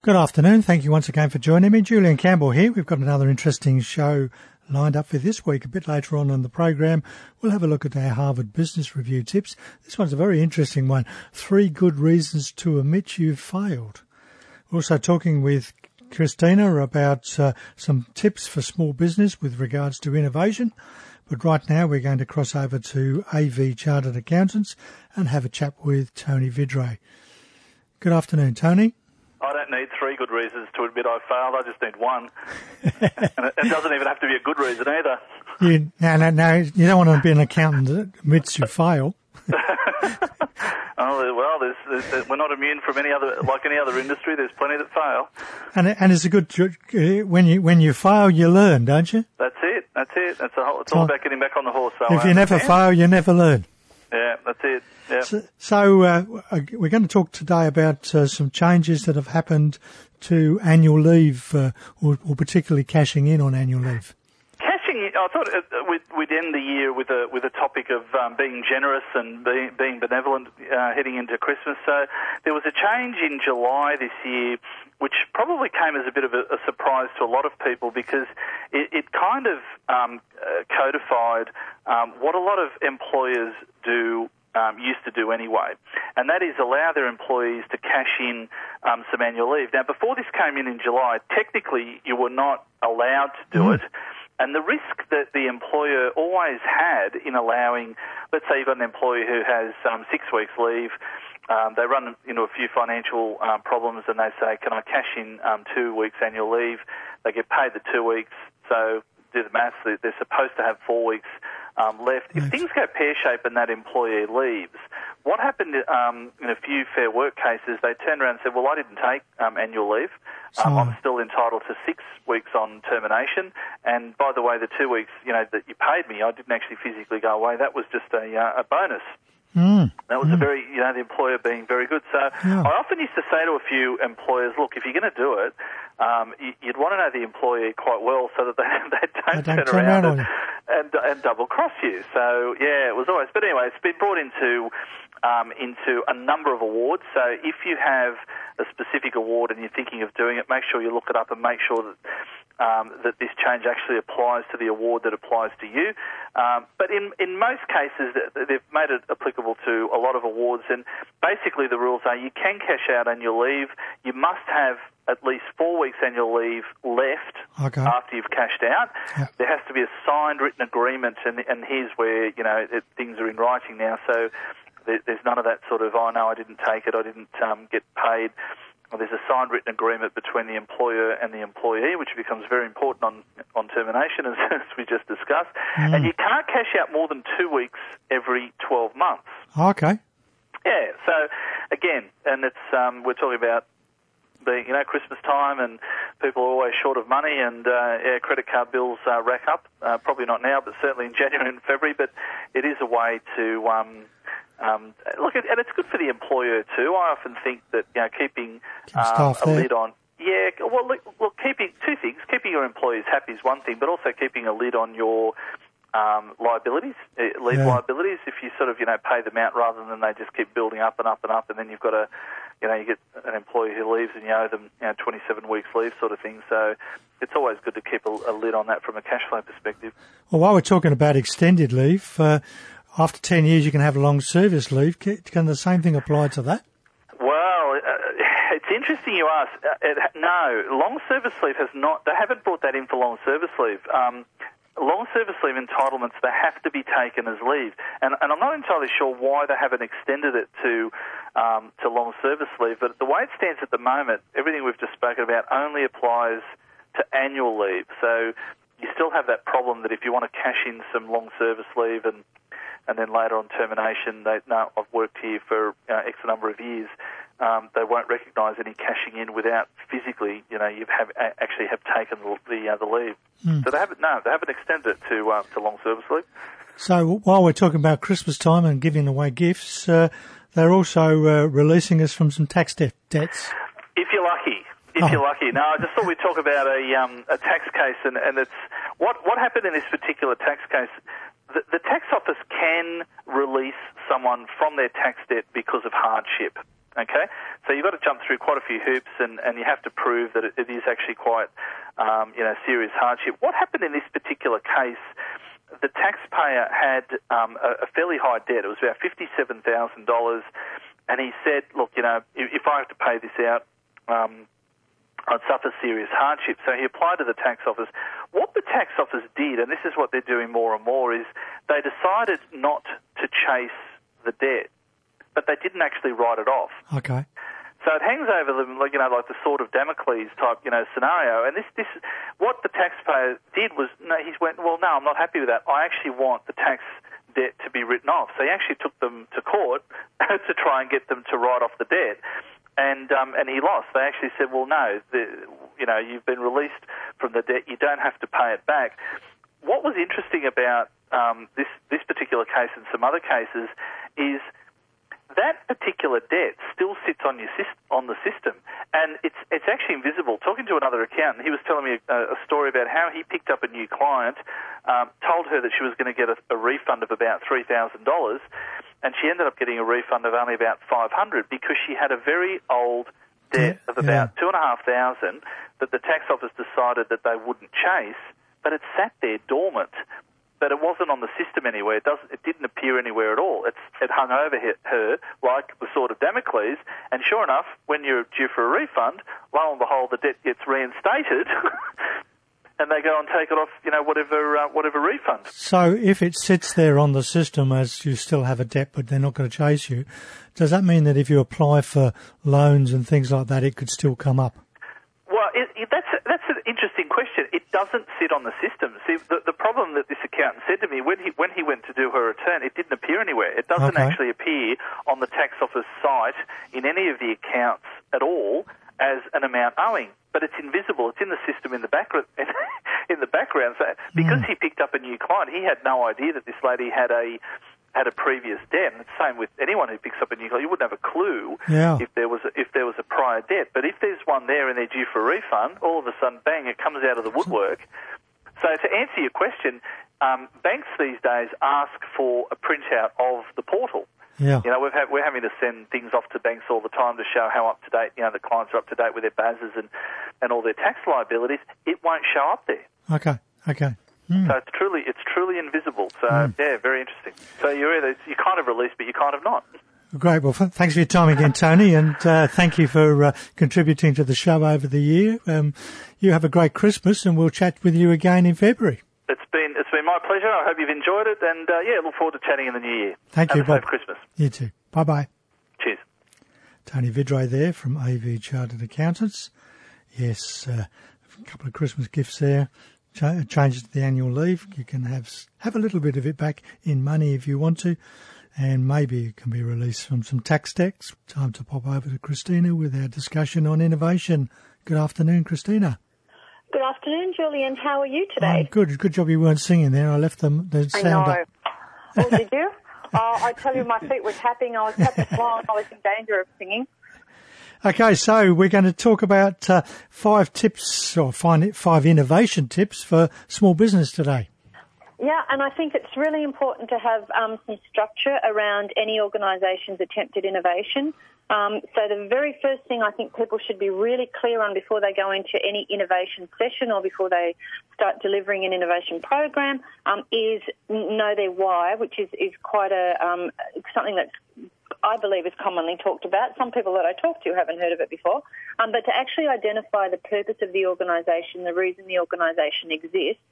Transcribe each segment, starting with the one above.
Good afternoon. Thank you once again for joining me. Julian Campbell here. We've got another interesting show lined up for this week. A bit later on in the program, we'll have a look at our Harvard Business Review tips. This one's a very interesting one. Three good reasons to admit you've failed. We're also talking with Christina about uh, some tips for small business with regards to innovation. But right now we're going to cross over to AV Chartered Accountants and have a chat with Tony Vidray. Good afternoon, Tony. I don't need three good reasons to admit I failed. I just need one. and it, it, doesn't even have to be a good reason either. You, no, no, no. You don't want to be an accountant that admits you fail. oh well, there's, there's, we're not immune from any other, like any other industry. There's plenty that fail. And and it's a good uh, when you when you fail, you learn, don't you? That's it. That's it. That's a whole, it's all about getting back on the horse. So if you never fail, you never learn. Yeah, that's it. So, so uh, we're going to talk today about uh, some changes that have happened to annual leave, uh, or, or, particularly cashing in on annual leave. In, I thought uh, we'd, we'd, end the year with a with a topic of um, being generous and be, being benevolent uh, heading into Christmas. So there was a change in July this year which probably came as a bit of a, a surprise to a lot of people because it, it kind of um, uh, codified um, what a lot of employers do um, used to do anyway, and that is allow their employees to cash in um, some annual leave. Now, before this came in in July, technically you were not allowed to do mm. it. And the risk that the employer always had in allowing, let's say you've got an employee who has um, six weeks leave, um, they run into a few financial um, problems and they say, can I cash in um, two weeks annual leave? They get paid the two weeks, so do the maths, they're supposed to have four weeks um, left. If things go pear shaped and that employee leaves, what happened um, in a few fair work cases, they turned around and said, well, I didn't take um, annual leave. Um, I'm still entitled to six weeks on termination. And by the way, the two weeks, you know, that you paid me, I didn't actually physically go away. That was just a, uh, a bonus. Mm. That was mm. a very, you know, the employer being very good. So yeah. I often used to say to a few employers, look, if you're going to do it, um, you'd want to know the employee quite well so that they, they don't, don't turn, around and, and, and double cross you. So yeah, it was always. But anyway, it's been brought into um, into a number of awards. So if you have a specific award and you're thinking of doing it, make sure you look it up and make sure that um, that this change actually applies to the award that applies to you. Um, but in, in most cases, they've made it applicable to a lot of awards. And basically, the rules are you can cash out annual leave. You must have at least four weeks annual leave left okay. after you've cashed out. Yep. There has to be a signed written agreement, and, and here's where you know it, things are in writing now. So there's none of that sort of oh no, I didn't take it, I didn't um, get paid there's a signed written agreement between the employer and the employee, which becomes very important on on termination, as, as we just discussed. Mm. And you can't cash out more than two weeks every 12 months. Okay. Yeah. So again, and it's um, we're talking about being you know Christmas time and people are always short of money and uh, yeah, credit card bills uh, rack up. Uh, probably not now, but certainly in January and February. But it is a way to um, um, look, and it's good for the employer too. I often think that you know keeping um, a lid on. Yeah, well, look, look, keeping two things: keeping your employees happy is one thing, but also keeping a lid on your um, liabilities, uh, leave yeah. liabilities. If you sort of you know pay them out rather than they just keep building up and up and up, and then you've got a you know, you get an employee who leaves and you owe them, you know, 27 weeks leave sort of thing. So it's always good to keep a, a lid on that from a cash flow perspective. Well, while we're talking about extended leave, uh, after 10 years you can have long service leave. Can the same thing apply to that? Well, uh, it's interesting you ask. Uh, no, long service leave has not, they haven't brought that in for long service leave. Um, long service leave entitlements, they have to be taken as leave. And, and I'm not entirely sure why they haven't extended it to, um, to long service leave, but the way it stands at the moment, everything we've just spoken about only applies to annual leave. So you still have that problem that if you want to cash in some long service leave and and then later on termination, they no, I've worked here for uh, X number of years. Um, they won't recognise any cashing in without physically, you know, you have actually have taken the the, uh, the leave. Mm. So they haven't no, they haven't extended it to uh, to long service leave. So while we're talking about Christmas time and giving away gifts, uh, they're also uh, releasing us from some tax de- debts. If you're lucky, if oh. you're lucky. Now, I just thought we'd talk about a, um, a tax case, and, and it's what what happened in this particular tax case the, tax office can release someone from their tax debt because of hardship. Okay, so you've got to jump through quite a few hoops, and, and you have to prove that it, it is actually quite, um, you know, serious hardship. What happened in this particular case? The taxpayer had um, a, a fairly high debt. It was about fifty-seven thousand dollars, and he said, "Look, you know, if, if I have to pay this out." Um, I'd suffer serious hardship. So he applied to the tax office. What the tax office did, and this is what they're doing more and more, is they decided not to chase the debt, but they didn't actually write it off. Okay. So it hangs over them, like you know, like the sword of Damocles type, you know, scenario. And this, this, what the taxpayer did was, no, he went, well, no, I'm not happy with that. I actually want the tax debt to be written off. So he actually took them to court to try and get them to write off the debt and um, and he lost. They actually said, well, no, the, you know, you've been released from the debt. You don't have to pay it back. What was interesting about um, this this particular case and some other cases is that particular debt still sits on your on the system, and it's it's actually invisible. Talking to another accountant, he was telling me a, a story about how he picked up a new client, um, told her that she was going to get a, a refund of about three thousand dollars and she ended up getting a refund of only about 500 because she had a very old debt of about yeah. two and a half thousand that the tax office decided that they wouldn't chase, but it sat there dormant. But it wasn't on the system anywhere. It doesn't. It didn't appear anywhere at all. It's, it hung over her like the sword of Damocles. And sure enough, when you're due for a refund, lo and behold, the debt gets reinstated. and they go and take it off, you know, whatever uh, whatever refund. So if it sits there on the system as you still have a debt, but they're not going to chase you, does that mean that if you apply for loans and things like that, it could still come up? Well, it, it, that's that's an interesting question. It doesn't sit on the system. See, the, the problem that this accountant said to me when he when he went to do her return, it didn't appear anywhere. It doesn't Okay. actually appear on the tax office site in any of the accounts at all as an amount owing. But it's invisible. It's in the system in the background. in the background. So because he picked up a new client, he had no idea that this lady had a had a previous debt. And it's the same with anyone who picks up a new client. You wouldn't have a clue Yeah. if there was a, if there was a prior debt. But if there's one there and they're due for a refund, all of a sudden, bang, it comes out of the woodwork. So to answer your question, um, banks these days ask for a printout of the portal. Yeah. You know, we've had, we're having to send things off to banks all the time to show how up to date, you know, the clients are up to date with their bases and, and all their tax liabilities. It won't show up there. Okay. Okay. So it's truly, it's truly invisible. So yeah, very interesting. So you're either, you're kind of released, but you're kind of not. Great. Well, thanks for your time again, Tony, and uh, thank you for uh, contributing to the show over the year. Um, you have a great Christmas, and we'll chat with you again in February. It's been, my pleasure. I hope you've enjoyed it, and uh, yeah, look forward to chatting in the new year. Thank Have you, Bob. Christmas. You too. Bye bye. Cheers. Tony Vidray there from AV Chartered Accountants. Yes, uh, a couple of Christmas gifts there. Ch- changes to the annual leave. You can have have a little bit of it back in money if you want to, and maybe it can be released from some tax decks. Time to pop over to Christina with our discussion on innovation. Good afternoon, Christina. Good afternoon, Julian. How are you Oh, today? good. Good job you weren't singing there. I left them the I know. up. Oh, did you? Oh, I tell you, my feet were tapping. I was tapping along. I was in danger of singing. Okay, so we're going to talk about uh, five tips or find five innovation tips for small business today. Yeah, and I think it's really important to have um, some structure around any organisation's attempt at innovation. Um, so the very first thing I think people should be really clear on before they go into any innovation session or before they start delivering an innovation program um, is know their why, which is, is quite a um, something that's I believe is commonly talked about. Some people that I talk to haven't heard of it before. Um, but to actually identify the purpose of the organisation, the reason the organisation exists,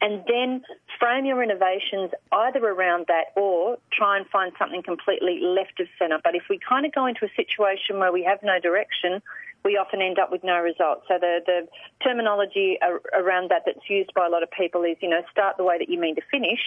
and then frame your innovations either around that or try and find something completely left of centre. But if we kind of go into a situation where we have no direction, we often end up with no results. So the, the terminology ar- around that that's used by a lot of people is, you know, start the way that you mean to finish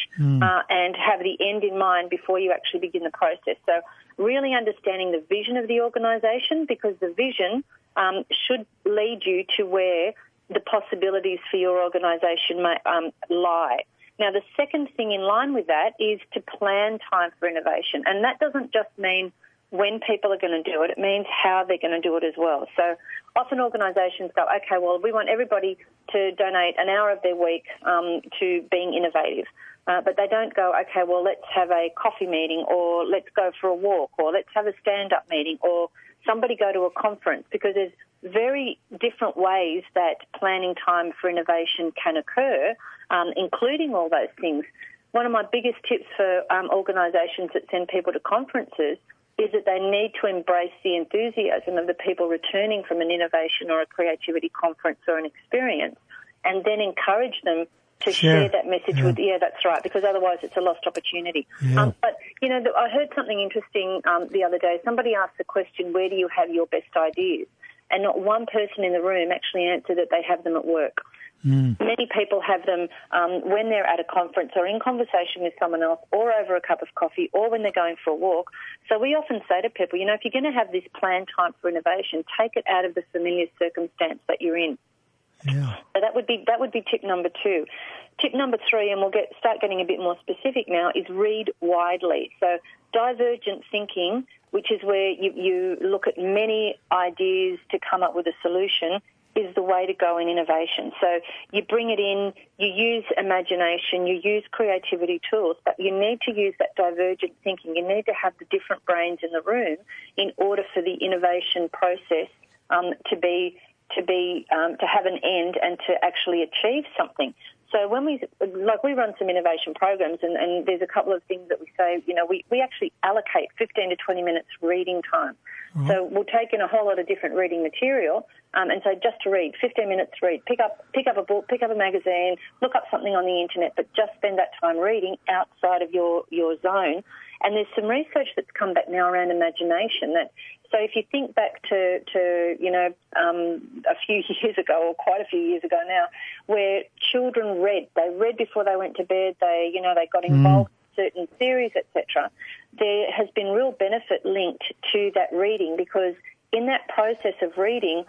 uh, and have the end in mind before you actually begin the process. So really understanding the vision of the organisation because the vision um, should lead you to where the possibilities for your organisation may um, lie. Now, the second thing in line with that is to plan time for innovation, and that doesn't just mean when people are going to do it, it means how they're going to do it as well. So often organisations go, okay, well, we want everybody to donate an hour of their week um, to being innovative. Uh, but they don't go, okay, well, let's have a coffee meeting or let's go for a walk or let's have a stand-up meeting or somebody go to a conference because there's very different ways that planning time for innovation can occur, um, including all those things. One of my biggest tips for um, organisations that send people to conferences is that they need to embrace the enthusiasm of the people returning from an innovation or a creativity conference or an experience and then encourage them to share that message yeah. with, yeah, that's right, because otherwise it's a lost opportunity. Yeah. Um, but, you know, I heard something interesting um, the other day. Somebody asked the question, where do you have your best ideas? And not one person in the room actually answered that they have them at work. Mm. Many people have them um, when they're at a conference or in conversation with someone else or over a cup of coffee or when they're going for a walk. So we often say to people, you know, if you're going to have this planned time for innovation, take it out of the familiar circumstance that you're in. Yeah. So that would be that would be tip number two. Tip number three, and we'll get start getting a bit more specific now, is read widely. So divergent thinking, which is where you, you look at many ideas to come up with a solution, is the way to go in innovation. So you bring it in, you use imagination, you use creativity tools, but you need to use that divergent thinking. You need to have the different brains in the room in order for the innovation process um, to be to be um, to have an end and to actually achieve something. So when we like we run some innovation programs and, and there's a couple of things that we say, you know, we, we actually allocate 15 to 20 minutes reading time. Mm-hmm. So we'll take in a whole lot of different reading material um, and say just to read, 15 minutes to read, pick up pick up a book, pick up a magazine, look up something on the internet, but just spend that time reading outside of your, your zone. And there's some research that's come back now around imagination that so if you think back to, to you know, um, a few years ago, or quite a few years ago now, where children read, they read before they went to bed, they, you know, they got hmm. involved mm. In certain theories, etc. There has been real benefit linked to that reading because in that process of reading,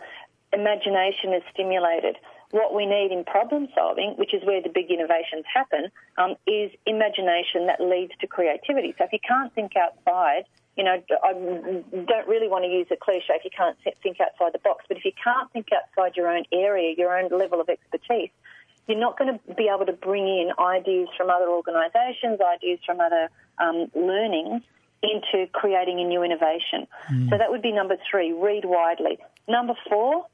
imagination is stimulated. What we need in problem solving, which is where the big innovations happen, um, is imagination that leads to creativity. So if you can't think outside you know, I don't really want to use a cliche if you can't think outside the box, but if you can't think outside your own area, your own level of expertise, you're not going to be able to bring in ideas from other organisations, ideas from other um, learnings into creating a new innovation. Mm. So that would be number three, read widely. Number four,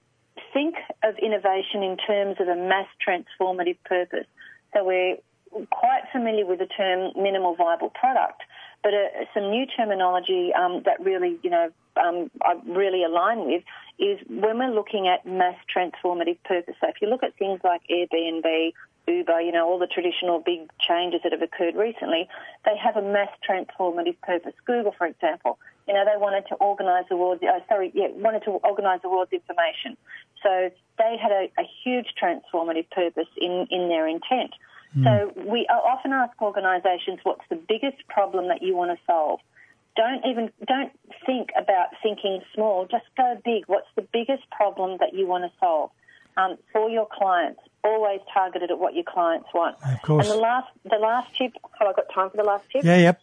think of innovation in terms of a mass transformative purpose. So we're quite familiar with the term minimal viable product. But uh, some new terminology um, that really, you know, um, I really align with is when we're looking at mass transformative purpose. So if you look at things like Airbnb, Uber, you know, all the traditional big changes that have occurred recently, they have a mass transformative purpose. Google, for example, you know, they wanted to organise the world's, uh, sorry, yeah, wanted to organise the world's information. So they had a, a huge transformative purpose in, in their intent. Mm. So we often ask organisations, what's the biggest problem that you want to solve? Don't even don't think about thinking small. Just go big. What's the biggest problem that you want to solve um, for your clients? Always targeted at what your clients want. Of course. And the last the last tip. Have I got time for the last tip? Yeah. Yep.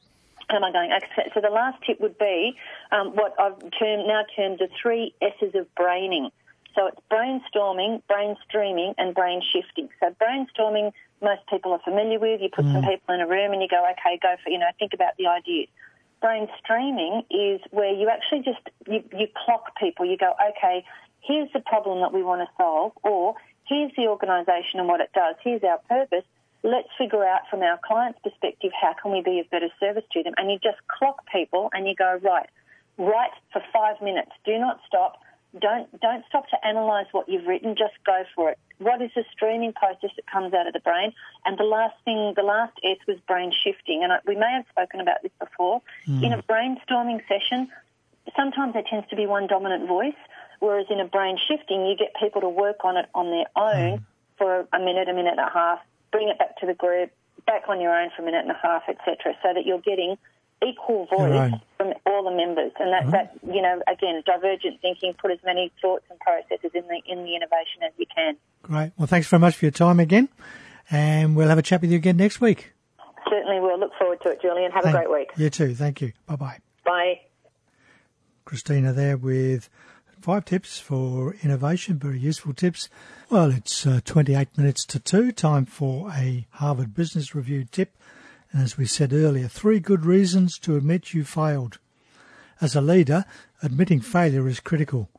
Am I going? Okay, so the last tip would be um, what I've termed, now termed the three S's of braining. So it's brainstorming, brain streaming, and brain shifting. So brainstorming most people are familiar with. You put mm. some people in a room and you go, okay, go for, you know, think about the ideas. Brain streaming is where you actually just, you, you clock people. You go, okay, here's the problem that we want to solve, or here's the organisation and what it does. Here's our purpose. Let's figure out from our client's perspective how can we be of better service to them. And you just clock people and you go, right, write for five minutes. Do not stop. Don't don't stop to analyse what you've written. Just go for it. What is the streaming process that comes out of the brain? And the last thing, the last S was brain shifting. And I, we may have spoken about this before. Mm. In a brainstorming session, sometimes there tends to be one dominant voice, whereas in a brain shifting, you get people to work on it on their own mm. for a minute, a minute and a half, bring it back to the group, back on your own for a minute and a half, etc., so that you're getting equal voice right. from all the members, and that, that you know again divergent thinking. Put as many thoughts and processes in the in the innovation as you can. Great. Well, thanks very much for your time again, and we'll have a chat with you again next week. Certainly, we'll look forward to it, Julian. Have Thank, a great week. You too. Thank you. Bye bye. Bye. Christina there with five tips for innovation, very useful tips. Well, it's uh, 28 minutes to two, time for a Harvard Business Review tip. And as we said earlier, three good reasons to admit you failed. As a leader, admitting failure is critical.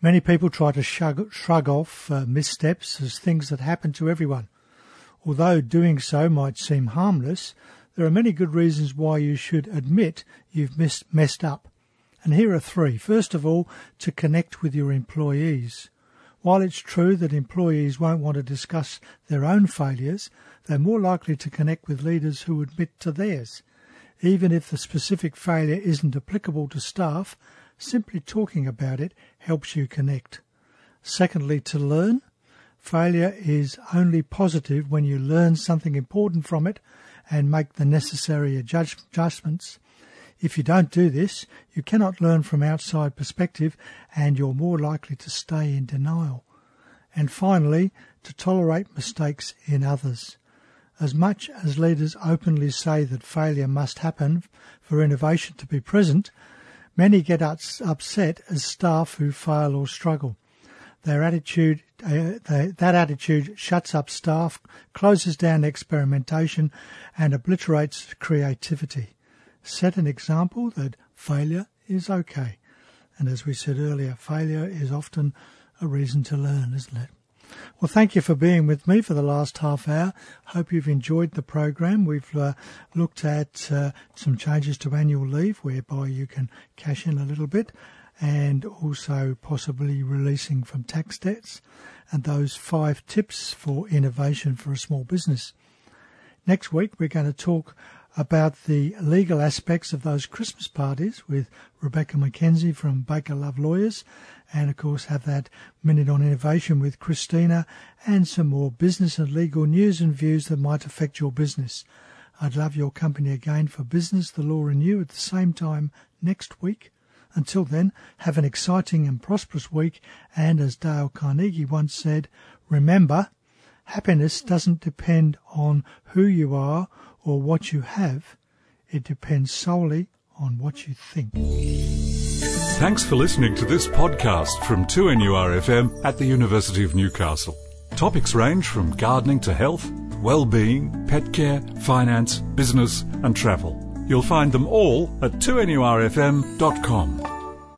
Many people try to shrug, shrug off uh, missteps as things that happen to everyone. Although doing so might seem harmless, there are many good reasons why you should admit you've missed, messed up. And here are three. First of all, to connect with your employees. While it's true that employees won't want to discuss their own failures, they're more likely to connect with leaders who admit to theirs. Even if the specific failure isn't applicable to staff, simply talking about it helps you connect. Secondly, to learn. Failure is only positive when you learn something important from it and make the necessary adjustments. If you don't do this, you cannot learn from outside perspective and you're more likely to stay in denial. And finally, to tolerate mistakes in others. As much as leaders openly say that failure must happen for innovation to be present, many get upset as staff who fail or struggle. Their attitude, uh, they, that attitude shuts up staff, closes down experimentation, and obliterates creativity. Set an example that failure is okay. And as we said earlier, failure is often a reason to learn, isn't it? Well, thank you for being with me for the last half hour. Hope you've enjoyed the program. We've uh, looked at uh, some changes to annual leave whereby you can cash in a little bit and also possibly releasing from tax debts and those five tips for innovation for a small business. Next week, we're going to talk about the legal aspects of those Christmas parties with Rebecca McKenzie from Baker Love Lawyers, and of course have that minute on innovation with Christina, and some more business and legal news and views that might affect your business. I'd love your company again for business, the law, and you at the same time next week. Until then, have an exciting and prosperous week, and as Dale Carnegie once said, remember, happiness doesn't depend on who you are or what you have, it depends solely on what you think. Thanks for listening to this podcast from 2NURFM at the University of Newcastle. Topics range from gardening to health, well-being, pet care, finance, business and travel. You'll find them all at 2NURFM.com.